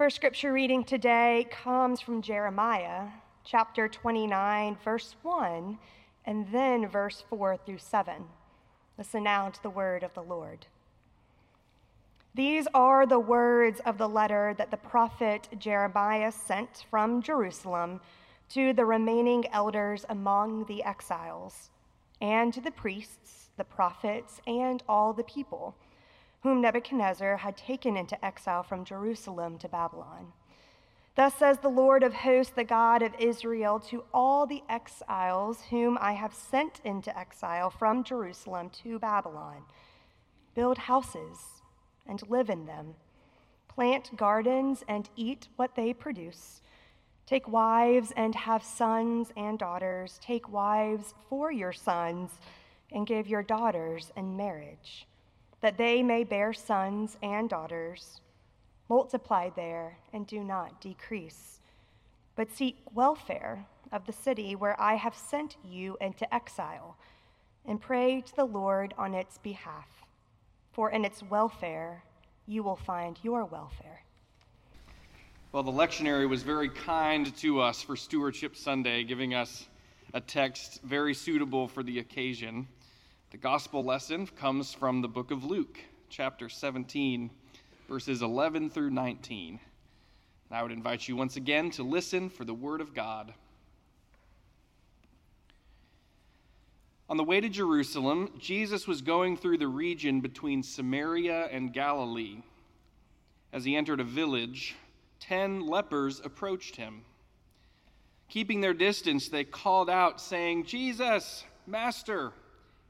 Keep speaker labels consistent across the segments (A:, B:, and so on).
A: first scripture reading today comes from Jeremiah chapter 29, verse 1, and then verse 4 through 7. Listen now to the word of the Lord. These are the words of the letter that the prophet Jeremiah sent from Jerusalem to the remaining elders among the exiles, and to the priests, the prophets, and all the people, whom Nebuchadnezzar had taken into exile from Jerusalem to Babylon. Thus says the Lord of hosts, the God of Israel, to all the exiles whom I have sent into exile from Jerusalem to Babylon build houses and live in them. Plant gardens and eat what they produce. Take wives and have sons and daughters. Take wives for your sons and give your daughters in marriage, that they may bear sons and daughters. Multiply there and do not decrease, but seek welfare of the city where I have sent you into exile, and pray to the Lord on its behalf for in its welfare you will find your welfare.
B: Well, the lectionary was very kind to us for Stewardship Sunday, giving us a text very suitable for the occasion. The gospel lesson comes from the book of Luke, chapter 17, verses 11 through 19. And I would invite you once again to listen for the word of God. On the way to Jerusalem, Jesus was going through the region between Samaria and Galilee. As he entered a village, ten lepers approached him. Keeping their distance, they called out, saying, Jesus, Master,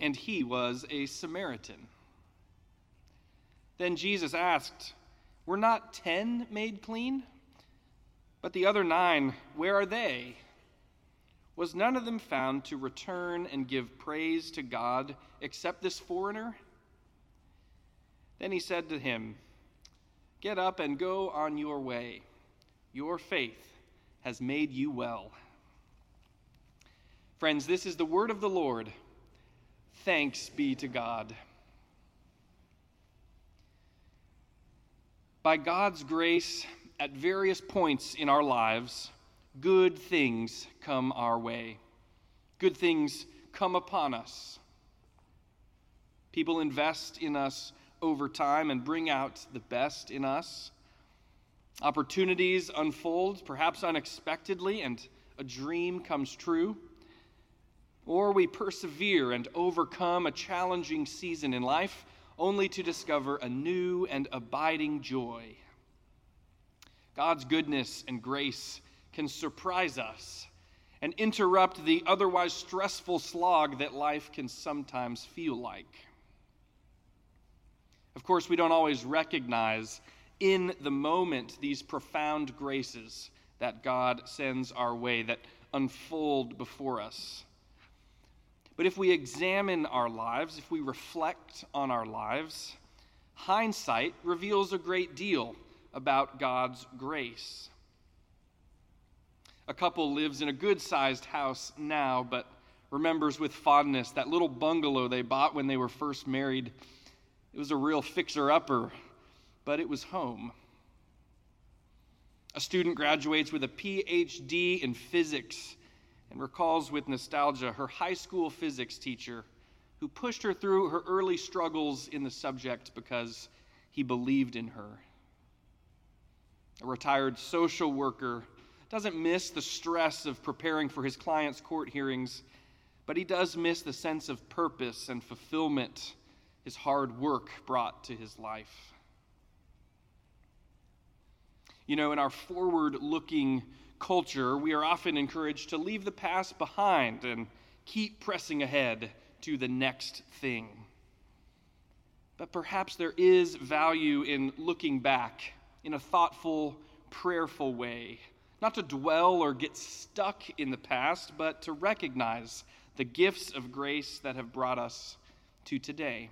B: And he was a Samaritan. Then Jesus asked, Were not ten made clean? But the other nine, where are they? Was none of them found to return and give praise to God except this foreigner? Then he said to him, Get up and go on your way. Your faith has made you well. Friends, this is the word of the Lord. Thanks be to God. By God's grace, at various points in our lives, good things come our way. Good things come upon us. People invest in us over time and bring out the best in us. Opportunities unfold, perhaps unexpectedly, and a dream comes true. Or we persevere and overcome a challenging season in life only to discover a new and abiding joy. God's goodness and grace can surprise us and interrupt the otherwise stressful slog that life can sometimes feel like. Of course, we don't always recognize in the moment these profound graces that God sends our way that unfold before us. But if we examine our lives, if we reflect on our lives, hindsight reveals a great deal about God's grace. A couple lives in a good sized house now, but remembers with fondness that little bungalow they bought when they were first married. It was a real fixer upper, but it was home. A student graduates with a PhD in physics and recalls with nostalgia her high school physics teacher who pushed her through her early struggles in the subject because he believed in her. A retired social worker doesn't miss the stress of preparing for his client's court hearings, but he does miss the sense of purpose and fulfillment his hard work brought to his life. You know, in our forward looking culture, we are often encouraged to leave the past behind and keep pressing ahead to the next thing. But perhaps there is value in looking back in a thoughtful, prayerful way, not to dwell or get stuck in the past, but to recognize the gifts of grace that have brought us to today.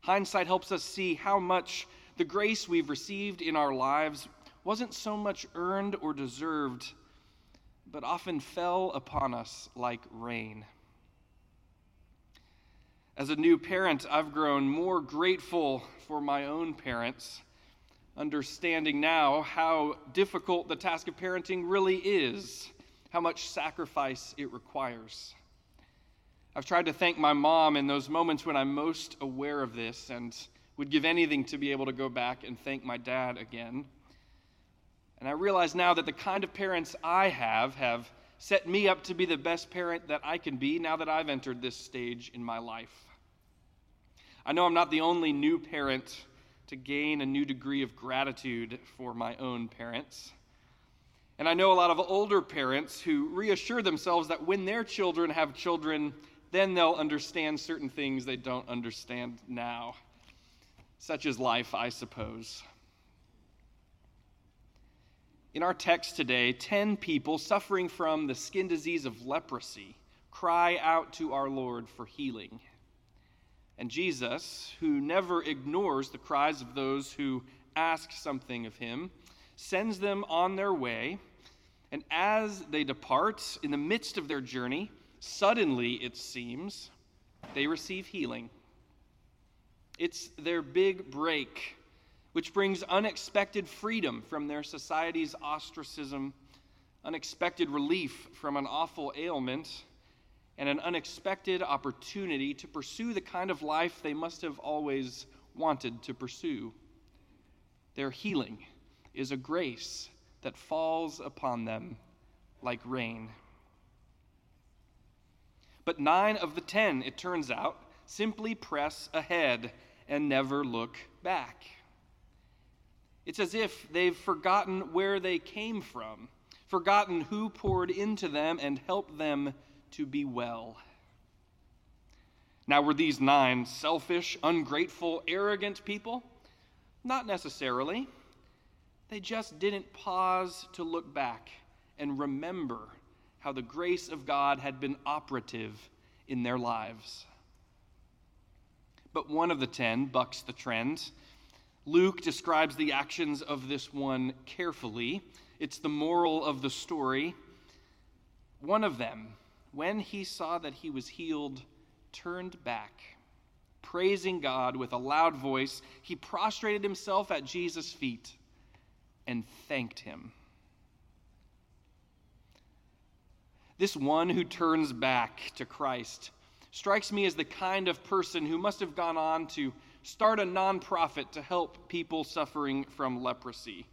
B: Hindsight helps us see how much the grace we've received in our lives wasn't so much earned or deserved, but often fell upon us like rain. As a new parent, I've grown more grateful for my own parents, understanding now how difficult the task of parenting really is, how much sacrifice it requires. I've tried to thank my mom in those moments when I'm most aware of this and would give anything to be able to go back and thank my dad again. And I realize now that the kind of parents I have have set me up to be the best parent that I can be now that I've entered this stage in my life. I know I'm not the only new parent to gain a new degree of gratitude for my own parents. And I know a lot of older parents who reassure themselves that when their children have children, then they'll understand certain things they don't understand now. Such is life, I suppose. In our text today, 10 people suffering from the skin disease of leprosy cry out to our Lord for healing. And Jesus, who never ignores the cries of those who ask something of him, sends them on their way. And as they depart, in the midst of their journey, Suddenly, it seems, they receive healing. It's their big break, which brings unexpected freedom from their society's ostracism, unexpected relief from an awful ailment, and an unexpected opportunity to pursue the kind of life they must have always wanted to pursue. Their healing is a grace that falls upon them like rain. But nine of the ten, it turns out, simply press ahead and never look back. It's as if they've forgotten where they came from, forgotten who poured into them and helped them to be well. Now, were these nine selfish, ungrateful, arrogant people? Not necessarily. They just didn't pause to look back and remember how the grace of God had been operative in their lives. But one of the ten bucks the trend. Luke describes the actions of this one carefully. It's the moral of the story. One of them, when he saw that he was healed, turned back. Praising God with a loud voice, he prostrated himself at Jesus' feet and thanked him. This one who turns back to Christ strikes me as the kind of person who must have gone on to start a nonprofit to help people suffering from leprosy.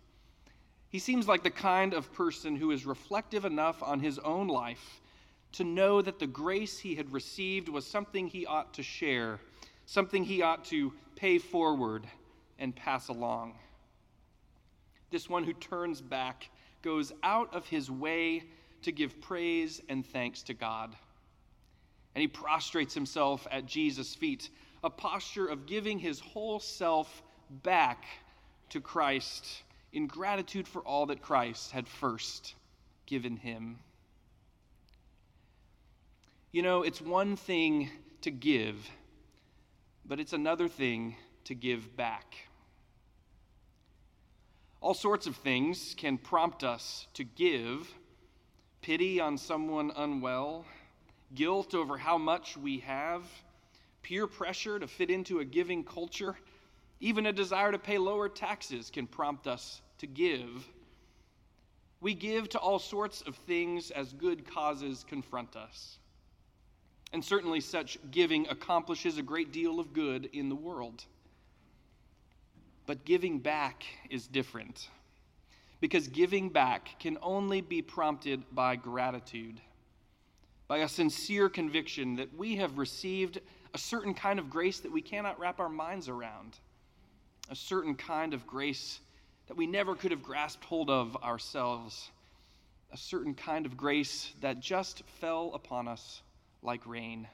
B: He seems like the kind of person who is reflective enough on his own life to know that the grace he had received was something he ought to share, something he ought to pay forward and pass along. This one who turns back goes out of his way to give praise and thanks to God. And he prostrates himself at Jesus' feet, a posture of giving his whole self back to Christ in gratitude for all that Christ had first given him. You know, it's one thing to give, but it's another thing to give back. All sorts of things can prompt us to give pity on someone unwell, guilt over how much we have, peer pressure to fit into a giving culture, even a desire to pay lower taxes can prompt us to give. We give to all sorts of things as good causes confront us. And certainly, such giving accomplishes a great deal of good in the world. But giving back is different because giving back can only be prompted by gratitude, by a sincere conviction that we have received a certain kind of grace that we cannot wrap our minds around, a certain kind of grace that we never could have grasped hold of ourselves, a certain kind of grace that just fell upon us like rain.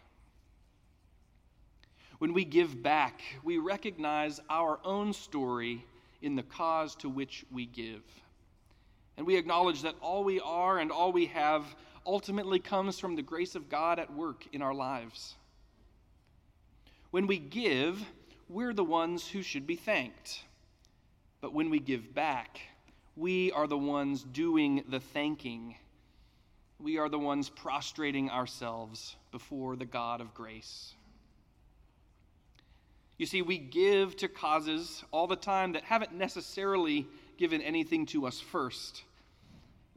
B: When we give back, we recognize our own story in the cause to which we give. And we acknowledge that all we are and all we have ultimately comes from the grace of God at work in our lives. When we give, we're the ones who should be thanked. But when we give back, we are the ones doing the thanking. We are the ones prostrating ourselves before the God of grace. You see, we give to causes all the time that haven't necessarily given anything to us first,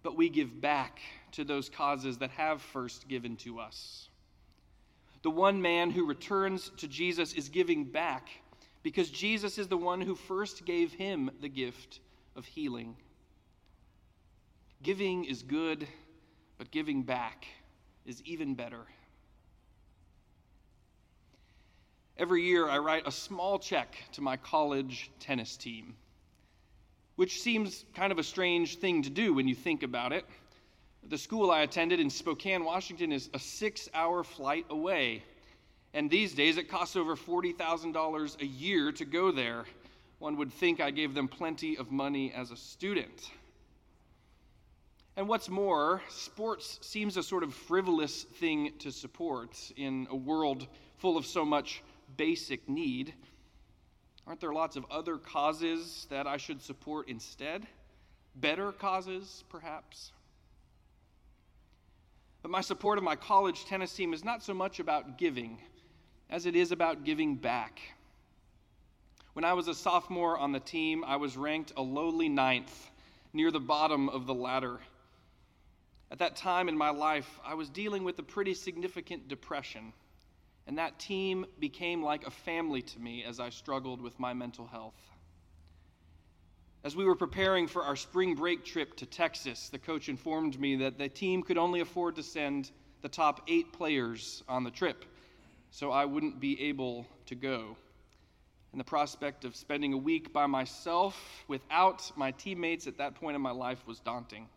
B: but we give back to those causes that have first given to us. The one man who returns to Jesus is giving back because Jesus is the one who first gave him the gift of healing. Giving is good, but giving back is even better. Every year, I write a small check to my college tennis team, which seems kind of a strange thing to do when you think about it. The school I attended in Spokane, Washington, is a six hour flight away. And these days, it costs over $40,000 a year to go there. One would think I gave them plenty of money as a student. And what's more, sports seems a sort of frivolous thing to support in a world full of so much basic need. Aren't there lots of other causes that I should support instead? Better causes, perhaps? But my support of my college tennis team is not so much about giving as it is about giving back. When I was a sophomore on the team, I was ranked a lowly ninth, near the bottom of the ladder. At that time in my life, I was dealing with a pretty significant depression and that team became like a family to me as I struggled with my mental health. As we were preparing for our spring break trip to Texas, the coach informed me that the team could only afford to send the top eight players on the trip, so I wouldn't be able to go. And the prospect of spending a week by myself without my teammates at that point in my life was daunting.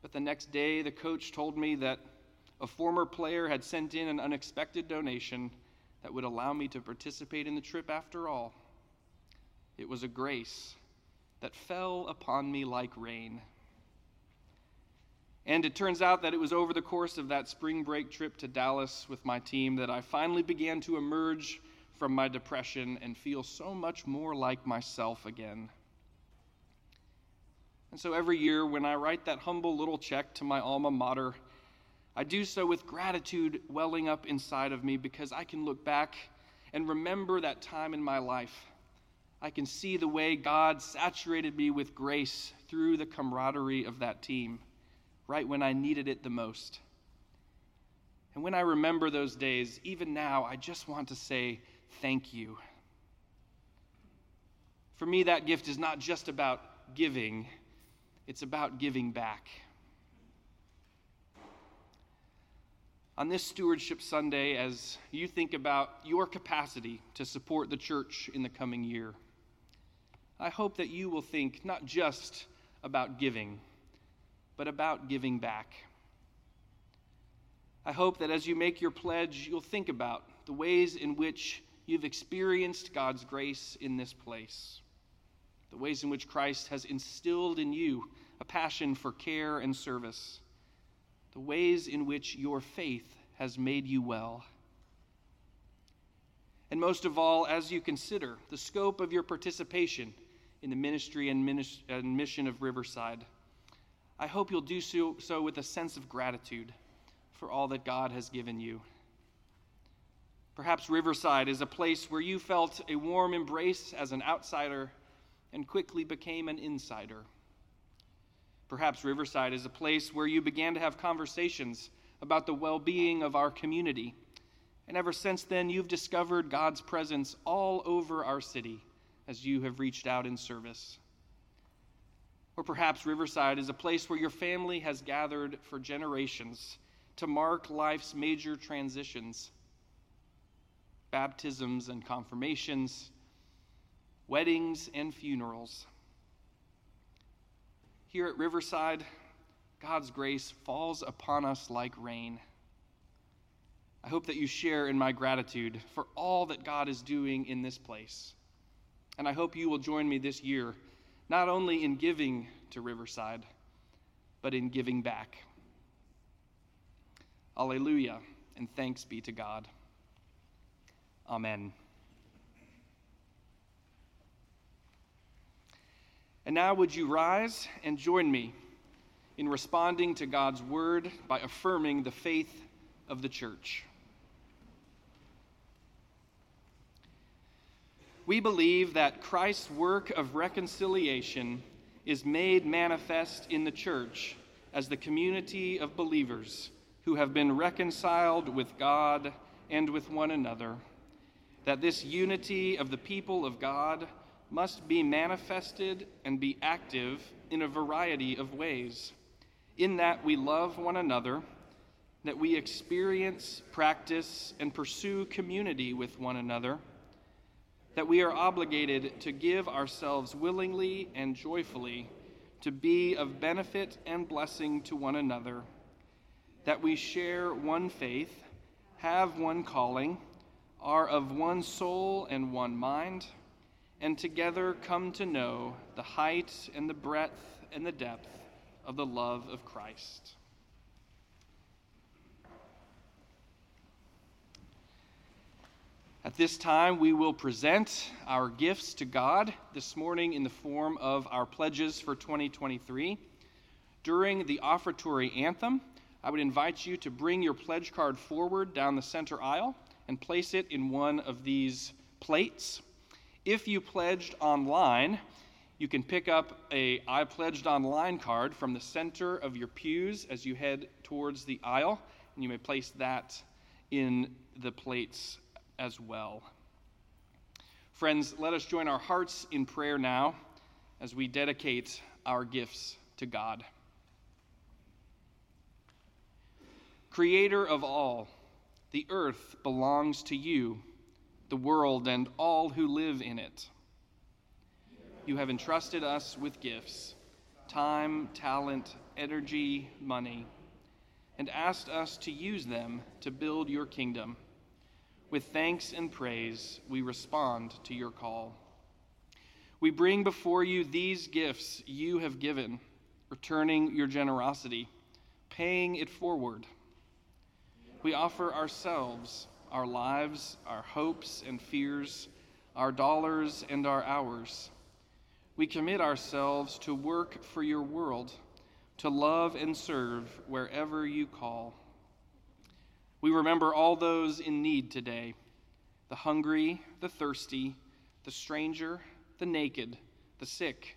B: But the next day, the coach told me that a former player had sent in an unexpected donation that would allow me to participate in the trip after all. It was a grace that fell upon me like rain. And it turns out that it was over the course of that spring break trip to Dallas with my team that I finally began to emerge from my depression and feel so much more like myself again. And so every year, when I write that humble little check to my alma mater, I do so with gratitude welling up inside of me because I can look back and remember that time in my life. I can see the way God saturated me with grace through the camaraderie of that team, right when I needed it the most. And when I remember those days, even now, I just want to say thank you. For me, that gift is not just about giving, it's about giving back. on this Stewardship Sunday as you think about your capacity to support the church in the coming year. I hope that you will think not just about giving, but about giving back. I hope that as you make your pledge, you'll think about the ways in which you've experienced God's grace in this place, the ways in which Christ has instilled in you a passion for care and service the ways in which your faith has made you well. And most of all, as you consider the scope of your participation in the ministry and, mission of Riverside, I hope you'll do so, so with a sense of gratitude for all that God has given you. Perhaps Riverside is a place where you felt a warm embrace as an outsider and quickly became an insider. Perhaps Riverside is a place where you began to have conversations about the well being of our community. And ever since then, you've discovered God's presence all over our city as you have reached out in service. Or perhaps Riverside is a place where your family has gathered for generations to mark life's major transitions baptisms and confirmations, weddings and funerals. Here at Riverside, God's grace falls upon us like rain. I hope that you share in my gratitude for all that God is doing in this place And I hope you will join me this year, not only in giving to Riverside, but in giving back. Alleluia, and thanks be to God. Amen. And now, would you rise and join me in responding to God's word by affirming the faith of the church? We believe that Christ's work of reconciliation is made manifest in the church as the community of believers who have been reconciled with God and with one another. That this unity of the people of God must be manifested and be active in a variety of ways, in that we love one another, that we experience, practice, and pursue community with one another that we are obligated to give ourselves willingly and joyfully to be of benefit and blessing to one another, that we share one faith, have one calling, are of one soul and one mind, and together come to know the height and the breadth and the depth of the love of Christ. At this time, we will present our gifts to God this morning in the form of our pledges for 2023. During the offertory anthem, I would invite you to bring your pledge card forward down the center aisle and place it in one of these plates. If you pledged online, you can pick up a I pledged online card from the center of your pews as you head towards the aisle, and you may place that in the plates as well. Friends, let us join our hearts in prayer now as we dedicate our gifts to God. Creator of all, the earth belongs to you, the world and all who live in it. You have entrusted us with gifts time, talent, energy, money, and asked us to use them to build your kingdom. With thanks and praise, we respond to your call. We bring before you these gifts you have given, returning your generosity, paying it forward. We offer ourselves, our lives, our hopes and fears, our dollars and our hours. We commit ourselves to work for your world, to love and serve wherever you call. We remember all those in need today the hungry, the thirsty, the stranger, the naked, the sick,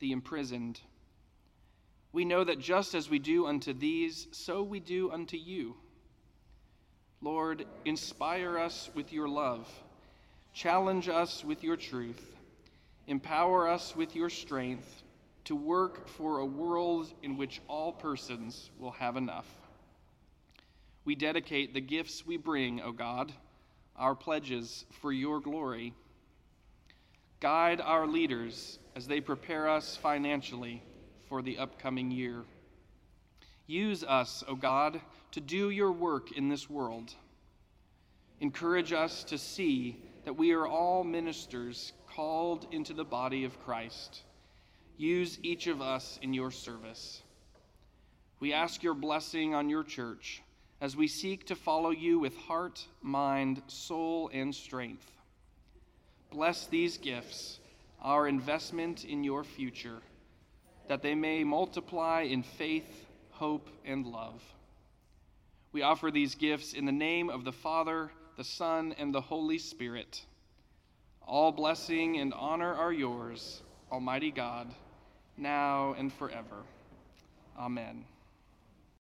B: the imprisoned. We know that just as we do unto these, so we do unto you. Lord, inspire us with your love, challenge us with your truth, empower us with your strength to work for a world in which all persons will have enough we dedicate the gifts we bring, O God, our pledges for your glory. Guide our leaders as they prepare us financially for the upcoming year. Use us, O God, to do your work in this world. Encourage us to see that we are all ministers called into the body of Christ. Use each of us in your service. We ask your blessing on your church as we seek to follow you with heart, mind, soul, and strength. Bless these gifts, our investment in your future, that they may multiply in faith, hope, and love. We offer these gifts in the name of the Father, the Son, and the Holy Spirit. All blessing and honor are yours, Almighty God, now and forever. Amen.